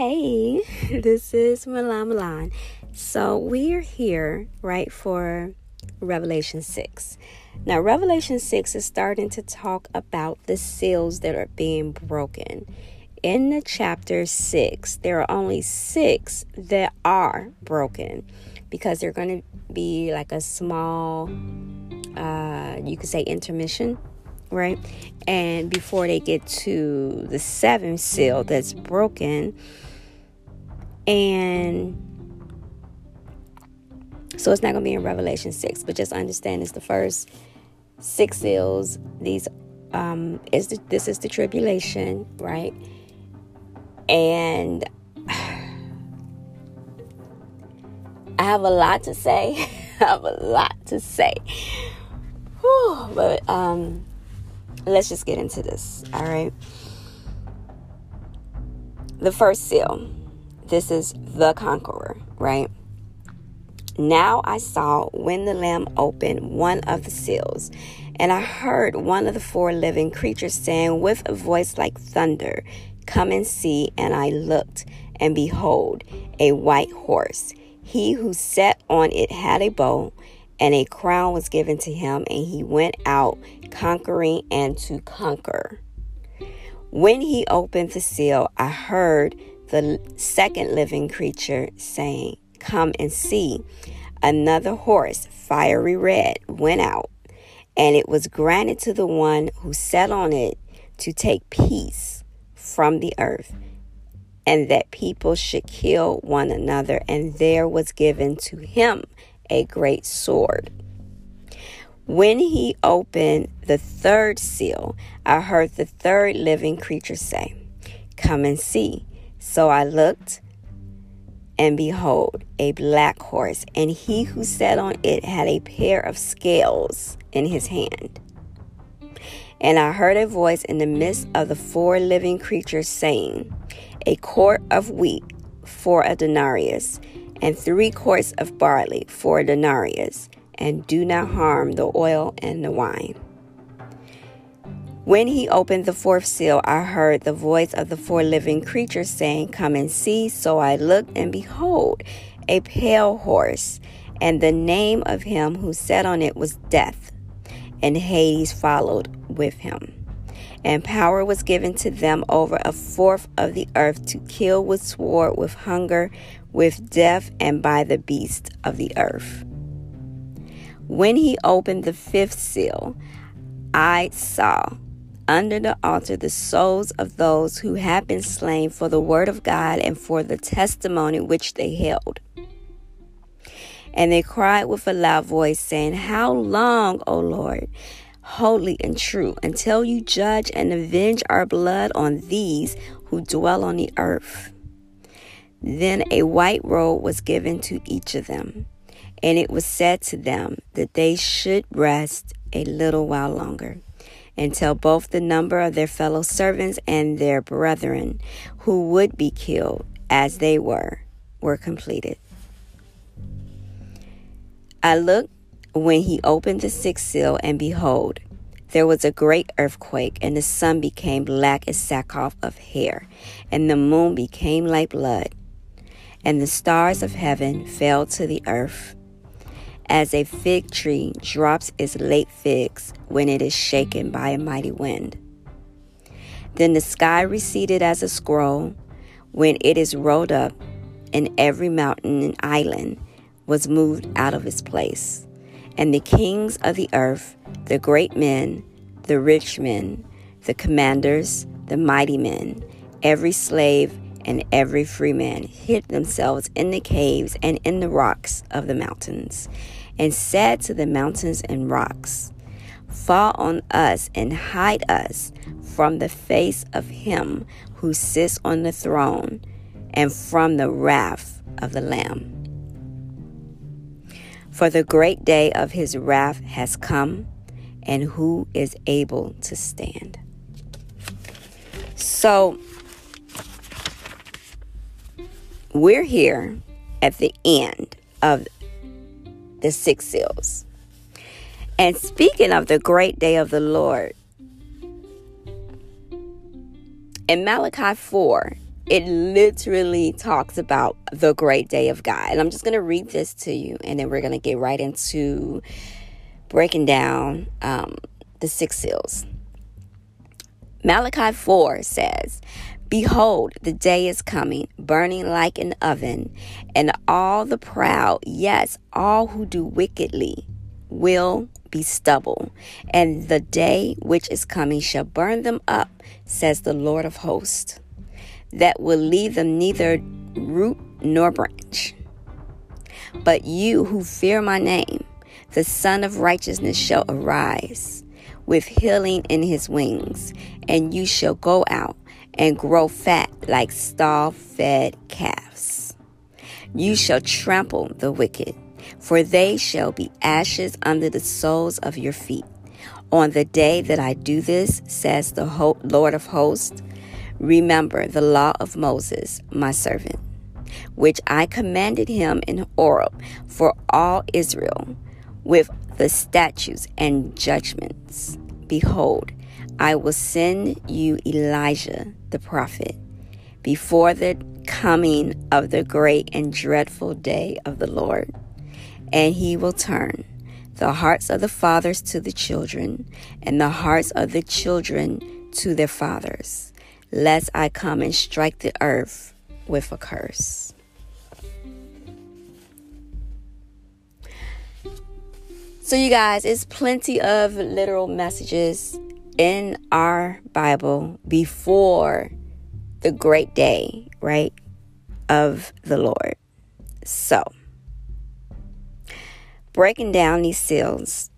Hey, this is Milan Milan. So we're here, right, for Revelation 6. Now, Revelation 6 is starting to talk about the seals that are being broken. In the chapter 6, there are only six that are broken because they're going to be like a small, uh, you could say, intermission right? And before they get to the seventh seal that's broken, and so it's not going to be in Revelation 6, but just understand it's the first six seals. These um is the, this is the tribulation, right? And I have a lot to say. I have a lot to say. Whew, but um let's just get into this. All right. The first seal. This is the conqueror, right? Now I saw when the Lamb opened one of the seals, and I heard one of the four living creatures saying with a voice like thunder, Come and see. And I looked, and behold, a white horse. He who sat on it had a bow, and a crown was given to him, and he went out conquering and to conquer. When he opened the seal, I heard the second living creature saying, Come and see. Another horse, fiery red, went out, and it was granted to the one who sat on it to take peace from the earth, and that people should kill one another, and there was given to him a great sword. When he opened the third seal, I heard the third living creature say, Come and see. So I looked, and behold, a black horse, and he who sat on it had a pair of scales in his hand. And I heard a voice in the midst of the four living creatures saying, A quart of wheat for a denarius, and three quarts of barley for a denarius, and do not harm the oil and the wine. When he opened the fourth seal, I heard the voice of the four living creatures saying, Come and see. So I looked, and behold, a pale horse, and the name of him who sat on it was Death, and Hades followed with him. And power was given to them over a fourth of the earth to kill with sword, with hunger, with death, and by the beast of the earth. When he opened the fifth seal, I saw under the altar the souls of those who had been slain for the word of God and for the testimony which they held. And they cried with a loud voice, saying, How long, O Lord, holy and true, until you judge and avenge our blood on these who dwell on the earth? Then a white robe was given to each of them. And it was said to them that they should rest a little while longer until both the number of their fellow servants and their brethren who would be killed as they were were completed. I looked when he opened the sixth seal, and behold, there was a great earthquake, and the sun became black as sackcloth of hair, and the moon became like blood, and the stars of heaven fell to the earth as a fig tree drops its late figs when it is shaken by a mighty wind. Then the sky receded as a scroll when it is rolled up, and every mountain and island was moved out of its place. And the kings of the earth, the great men, the rich men, the commanders, the mighty men, every slave, and every free man hid themselves in the caves and in the rocks of the mountains and said to the mountains and rocks, Fall on us and hide us from the face of him who sits on the throne and from the wrath of the Lamb. For the great day of his wrath has come, and who is able to stand? So, we're here at the end of the six seals. And speaking of the great day of the Lord, in Malachi 4, it literally talks about the great day of God. And I'm just going to read this to you, and then we're going to get right into breaking down um, the six seals. Malachi 4 says, Behold, the day is coming, burning like an oven, and all the proud, yes, all who do wickedly, will be stubble, and the day which is coming shall burn them up, says the Lord of hosts, that will leave them neither root nor branch. But you who fear my name, the Sun of Righteousness shall arise with healing in his wings, and you shall go out and grow fat like stall fed calves. You shall trample the wicked, for they shall be ashes under the soles of your feet. On the day that I do this, says the Lord of hosts, remember the law of Moses, my servant, which I commanded him in Horeb for all Israel, with the statutes and judgments. Behold, I will send you Elijah the prophet before the coming of the great and dreadful day of the Lord. And he will turn the hearts of the fathers to the children, and the hearts of the children to their fathers, lest I come and strike the earth with a curse. So, you guys, it's plenty of literal messages in our Bible before the great day, right, of the Lord. So, breaking down these seals,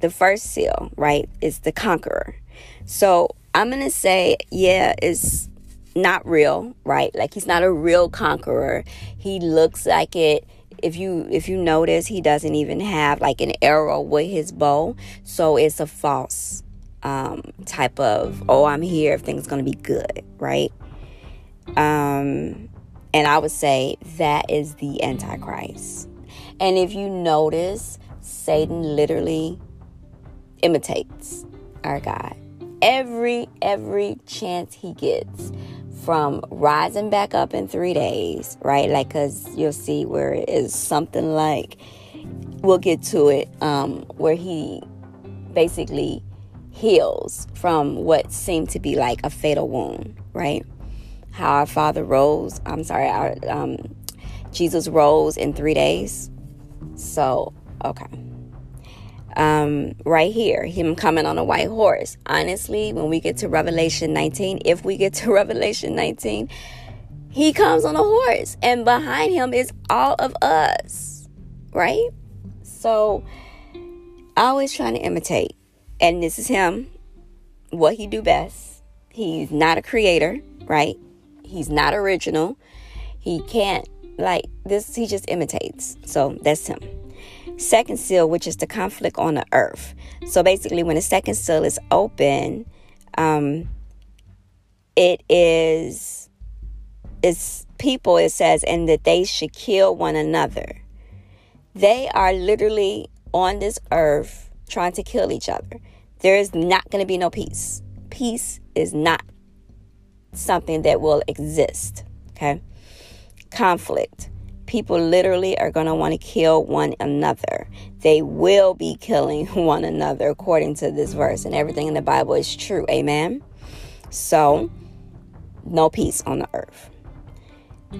the first seal, right, is the conqueror. So, I'm going to say, yeah, it's not real, right? Like, he's not a real conqueror. He looks like it if you if you notice he doesn't even have like an arrow with his bow. So it's a false um, type of oh i'm here if things gonna be good right? Um and i would say that is the antichrist. And if you notice satan literally imitates our god. Every every chance he gets from rising back up in three days, right? Like, because you'll see where it is something like, we'll get to it, um, where he basically heals from what seemed to be like a fatal wound, right? How our Father rose, I'm sorry, our, um, Jesus rose in three days. So, okay um, right here, him coming on a white horse. Honestly, when we get to Revelation 19, if we get to Revelation 19, he comes on a horse, and behind him is all of us, right? So, always trying to imitate, and this is him, what he do best. He's not a creator, right? He's not original. He can't like this. He just imitates. So that's him second seal, which is the conflict on the earth. So basically, when the second seal is open, um, it is it's people. It says, and that they should kill one another. They are literally on this earth trying to kill each other. There is not going to be no peace. Peace is not something that will exist. Okay, conflict people literally are going to want to kill one another. They will be killing one another according to this verse, and everything in the Bible is true. Amen. So, no peace on the earth.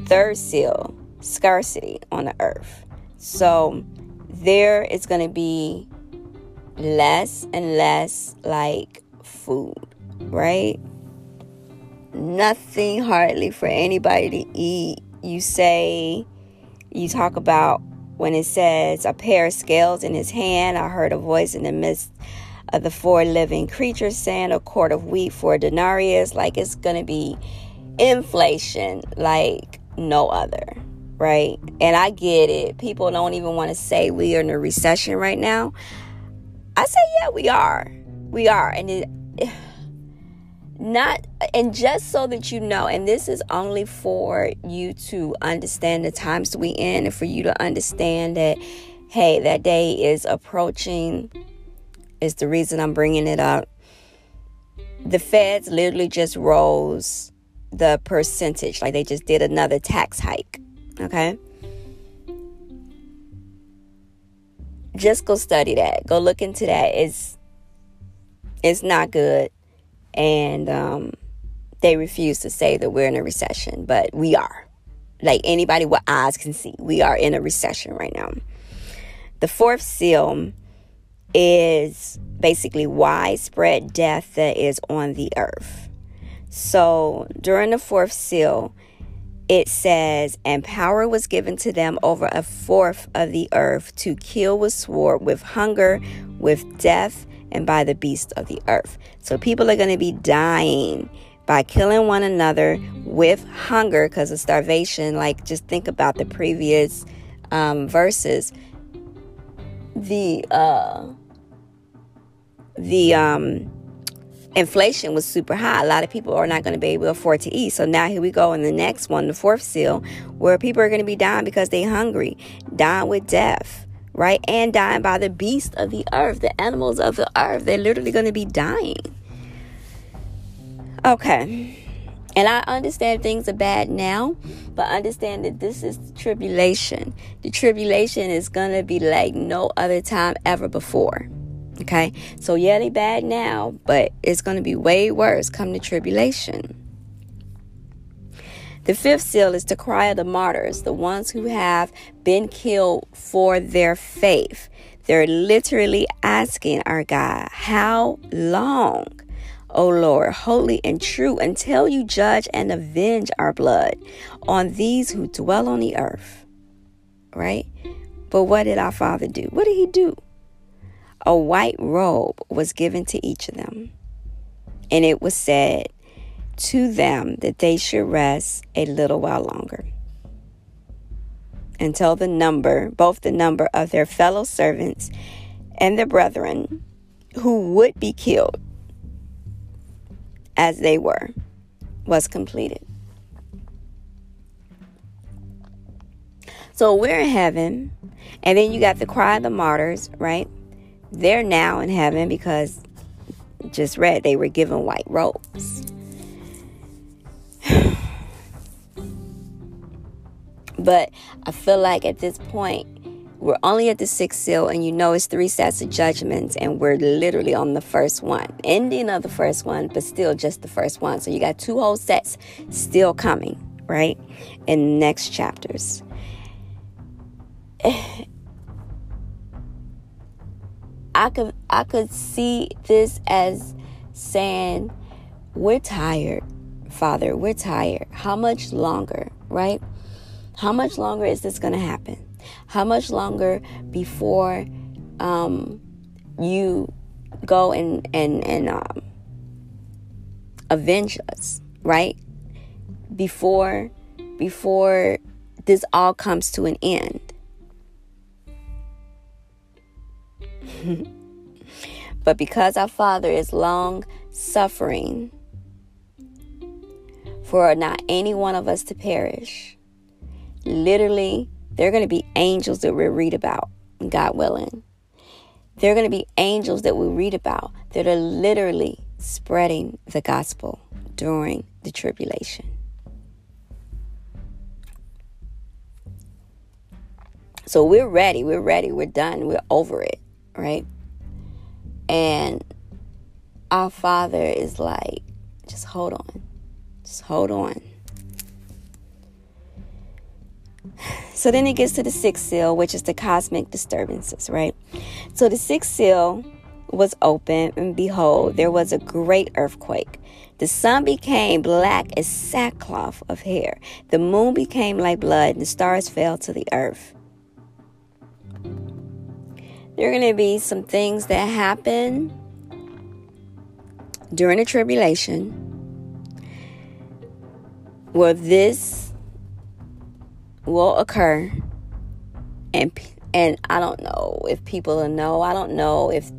Third seal, scarcity on the earth. So, there is going to be less and less like food, right? Nothing hardly for anybody to eat. You say you talk about when it says a pair of scales in his hand. I heard a voice in the midst of the four living creatures saying a quart of wheat for a denarius. Like it's going to be inflation like no other, right? And I get it. People don't even want to say we are in a recession right now. I say, yeah, we are. We are. And it not and just so that you know and this is only for you to understand the times we in and for you to understand that hey that day is approaching is the reason i'm bringing it up the feds literally just rose the percentage, like they just did another tax hike. Okay. Just go study that. Go look into that. It's it's not good. And um, they refuse to say that we're in a recession, but we are. Like anybody with eyes can see, we are in a recession right now. The fourth seal is basically widespread death that is on the earth. So during the fourth seal, it says, And power was given to them over a fourth of the earth to kill with sword, with hunger, with death, and by the beasts of the earth. So people are going to be dying by killing one another with hunger because of starvation. Like, just think about the previous um, verses. The, uh, the, um, inflation was super high. A lot of people are not going to be able to afford to eat. So now here we go in the next one, the fourth seal, where people are going to be dying because they're hungry, dying with death, right? And dying by the beast of the earth, the animals of the earth. They're literally going to be dying. Okay. And I understand things are bad now, but understand that this is the tribulation. The tribulation is going to be like no other time ever before. Okay? So, yeah, they bad now, but it's going to be way worse come the tribulation. The fifth seal is the cry of the martyrs, the ones who have been killed for their faith. They're literally asking our God, How long, O Lord, holy and true, until you judge and avenge our blood on these who dwell on the earth? Right? But what did our Father do? What did He do? A white robe was given to each of them, and it was said to them that they should rest a little while longer until the number, both the number of their fellow servants and their brethren who would be killed as they were, was completed. So we're in heaven, and then you got the cry of the martyrs, right? They're now in heaven because just read they were given white robes. But I feel like at this point, we're only at the sixth seal, and you know it's three sets of judgments, and we're literally on the first one. Ending of the first one, but still just the first one. So you got two whole sets still coming, right? In next chapters. I could I could see this as saying, We're tired, Father, we're tired. How much longer, right? How much longer is this gonna happen? How much longer before um, you go and and and um, avenge us, right? Before before this all comes to an end. but because our Father is long suffering for not any one of us to perish, literally, there are going to be angels that we read about, God willing. There are going to be angels that we read about that are literally spreading the gospel during the tribulation. So we're ready. We're ready. We're done. We're over it right? And our Father is like, just hold on. Just hold on. So then it gets to the sixth seal, which is the cosmic disturbances, right? So the sixth seal was open, and behold, there was a great earthquake. The sun became black as sackcloth of hair. The moon became like blood, and the stars fell to the earth there are going to be some things that happen during the tribulation where this will occur and and I don't know if people will know. I don't know if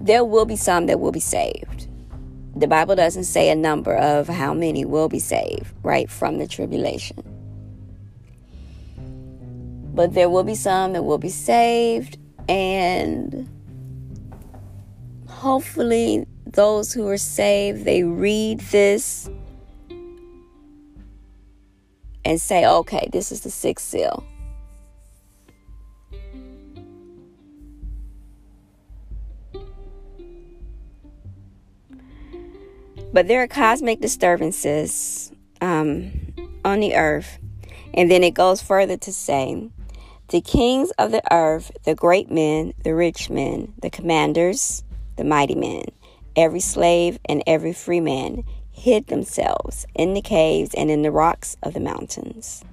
there will be some that will be saved. The Bible doesn't say a number of how many will be saved, right, from the tribulation. But there will be some that will be saved and hopefully those who are saved, they read this and say, okay, this is the sixth seal. But there are cosmic disturbances um, on the earth. And then it goes further to say the kings of the earth, the great men, the rich men, the commanders, the mighty men, every slave and every free man hid themselves in the caves and in the rocks of the mountains,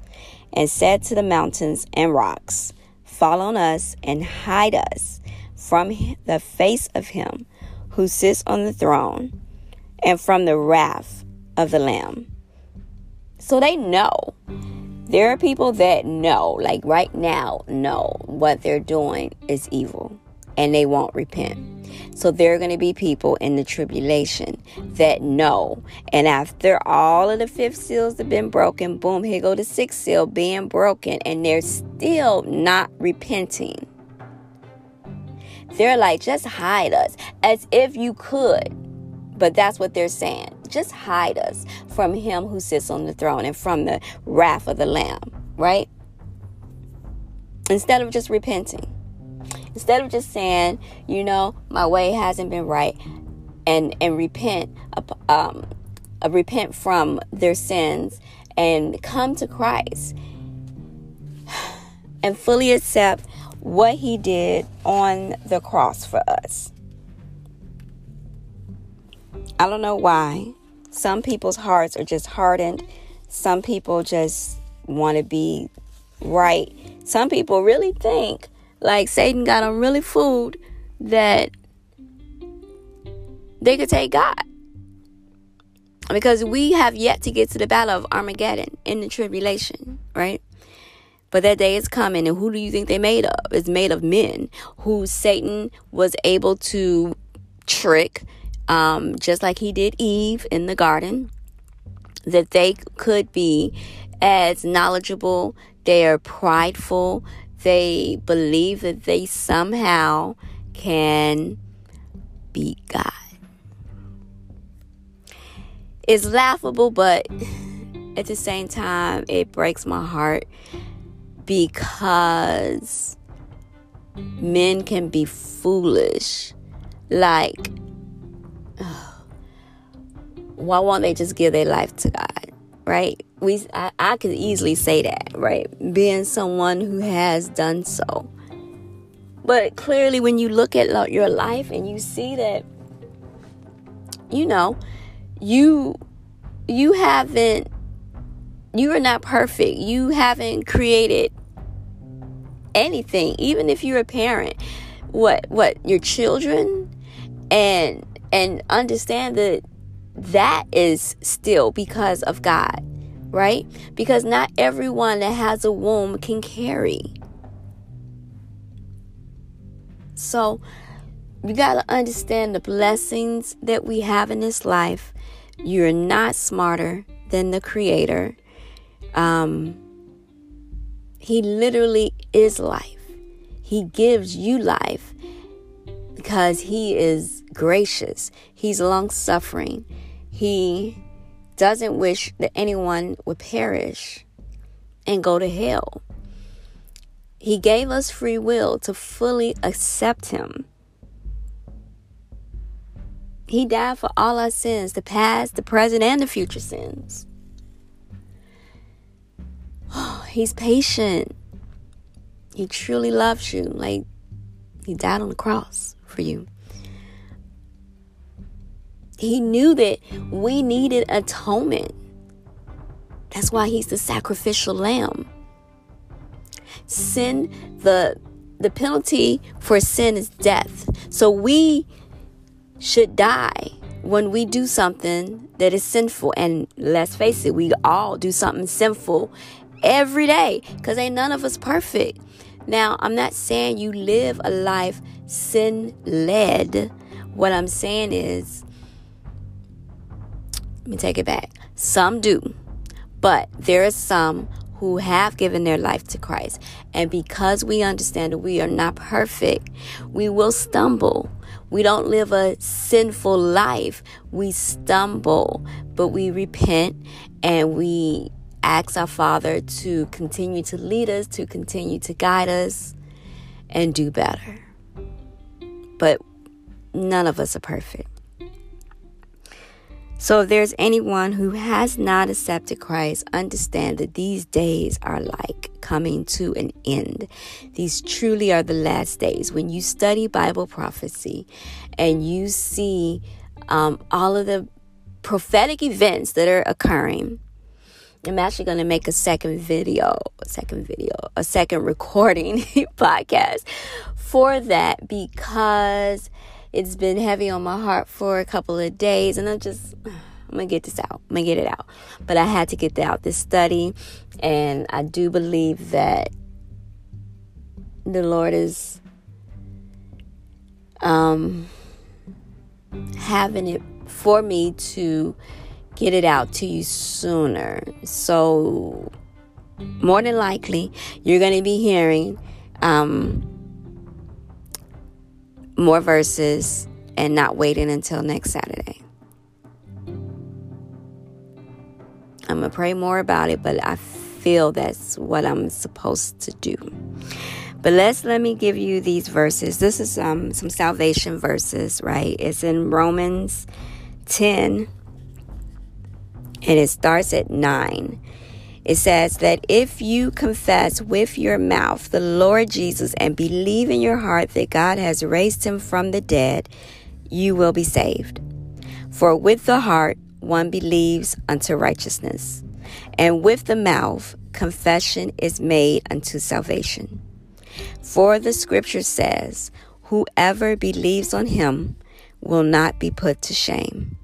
and said to the mountains and rocks, Fall on us and hide us from the face of him who sits on the throne and from the wrath of the Lamb. So they know. There are people that know, like right now, know what they're doing is evil and they won't repent. So there are going to be people in the tribulation that know. And after all of the fifth seals have been broken, boom, here go the sixth seal being broken, and they're still not repenting. They're like, just hide us as if you could. But that's what they're saying. Just hide us from him who sits on the throne and from the wrath of the Lamb, right? Instead of just repenting. Instead of just saying, you know, my way hasn't been right and and repent um uh, repent from their sins and come to Christ and fully accept what he did on the cross for us. I don't know why. Some people's hearts are just hardened. Some people just want to be right. Some people really think like Satan got them really fooled that they could take God. Because we have yet to get to the battle of Armageddon in the tribulation, right? But that day is coming, and who do you think they made of? It's made of men who Satan was able to trick, um, just like he did Eve in the garden, that they could be as knowledgeable, they are prideful, they believe that they somehow can beat God. It's laughable, but at the same time, it breaks my heart because men can be foolish. Like, why won't they just give their life to God? Right? we I, I could easily say that, right? Being someone who has done so. But clearly when you look at your life and you see that you know, you you haven't you are not perfect. You haven't created anything, even if you're a parent. What what your children and and understand that that is still because of God right? Because not everyone that has a womb can carry. So, you got to understand the blessings that we have in this life. You're not smarter than the Creator. Um, he literally is life. He gives you life because He is gracious, He's long suffering. He doesn't wish that anyone would perish and go to hell. He gave us free will to fully accept Him. He died for all our sins, the past, the present, and the future sins. Oh, he's patient. He truly loves you. Like, He died on the cross for you. He knew that we needed atonement. That's why he's the sacrificial lamb. Sin, the the penalty for sin is death. So we should die when we do something that is sinful. And let's face it, we all do something sinful every day because ain't none of us perfect. Now, I'm not saying you live a life sin led. What I'm saying is let me take it back. Some do, but there are some who have given their life to Christ. And because we understand that we are not perfect, we will stumble. We don't live a sinful life. We stumble, but we repent and we ask our Father to continue to lead us, to continue to guide us, and do better. But none of us are perfect. So if there's anyone who has not accepted Christ, understand that these days are like coming to an end. These truly are the last days. When you study Bible prophecy and you see um, all of the prophetic events that are occurring, I'm actually going to make a second video, a second video, a second recording podcast for that because it's been heavy on my heart for a couple of days, and I'm just, I'm gonna get this out. I'm gonna get it out. But I had to get out this study, and I do believe that the Lord is um, having it for me to get it out to you sooner. So, more than likely, you're going to be hearing um, more verses and not waiting until next Saturday. I'm going to pray more about it, but I feel that's what I'm supposed to do. But let's let me give you these verses. This is um, some salvation verses, right? It's in Romans 10 and it starts at 9. It says that if you confess with your mouth the Lord Jesus and believe in your heart that God has raised him from the dead, you will be saved. For with the heart one believes unto righteousness, and with the mouth confession is made unto salvation. For the scripture says, Whoever believes on him will not be put to shame.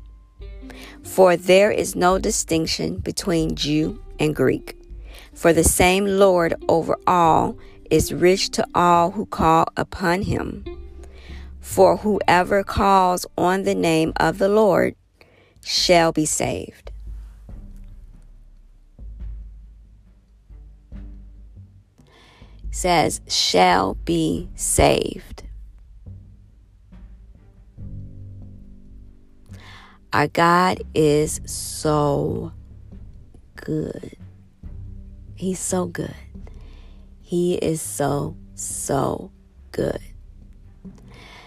For there is no distinction between Jew and Greek. For the same Lord over all is rich to all who call upon him. For whoever calls on the name of the Lord shall be saved. says shall be saved. Our God is so good. He's so good. He is so, so good.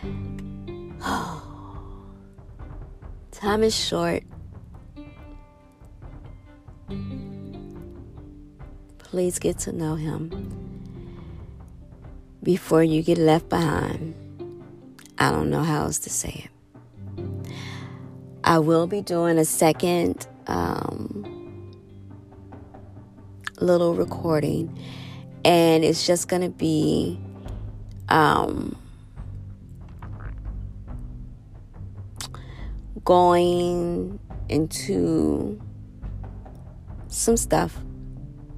Time is short. Please get to know Him before you get left behind. I don't know how else to say it. I will be doing a second um, little recording, and it's just going to be um, going into some stuff.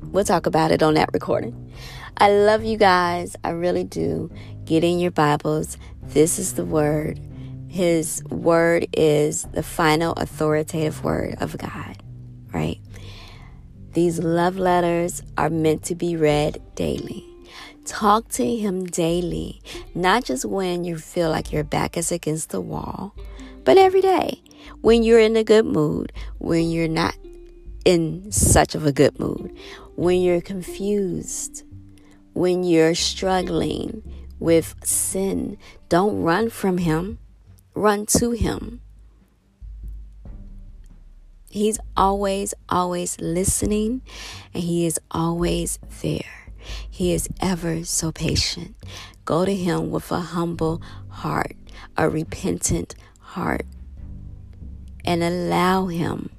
We'll talk about it on that recording. I love you guys. I really do. Get in your Bibles. This is the word. His word is the final authoritative word of God, right? These love letters are meant to be read daily. Talk to Him daily, not just when you feel like your back is against the wall, but every day. When you're in a good mood, when you're not in such of a good mood, when you're confused, when you're struggling with sin, don't run from Him run to Him. He's always, always listening and He is always there. He is ever so patient. Go to Him with a humble heart, a repentant heart, and allow Him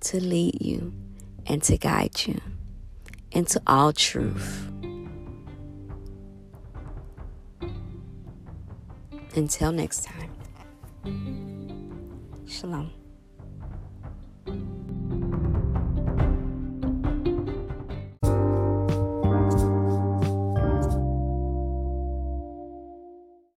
to lead you and to guide you into all truth. Until next time, Selam.